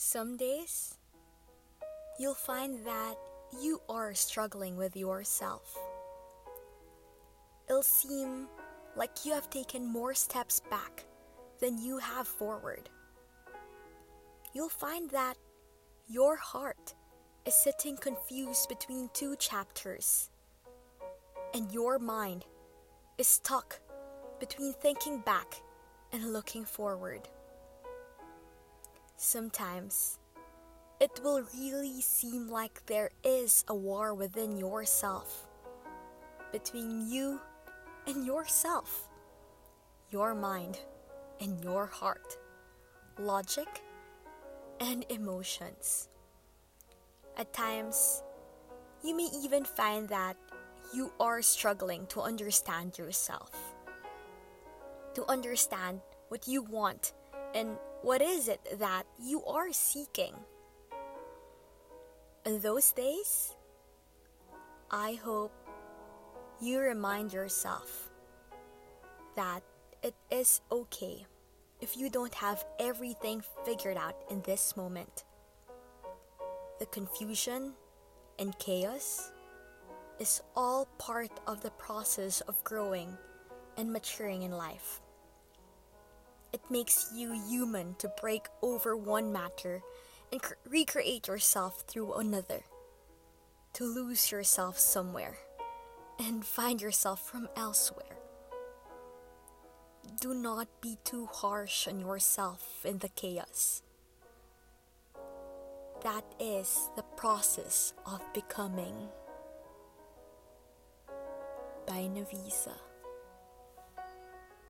Some days, you'll find that you are struggling with yourself. It'll seem like you have taken more steps back than you have forward. You'll find that your heart is sitting confused between two chapters, and your mind is stuck between thinking back and looking forward. Sometimes it will really seem like there is a war within yourself, between you and yourself, your mind and your heart, logic and emotions. At times, you may even find that you are struggling to understand yourself, to understand what you want and what is it that you are seeking. In those days, I hope you remind yourself that it is okay if you don't have everything figured out in this moment. The confusion and chaos is all part of the process of growing and maturing in life. It makes you human to break over one matter and cr- recreate yourself through another. To lose yourself somewhere and find yourself from elsewhere. Do not be too harsh on yourself in the chaos. That is the process of becoming. By Navisa.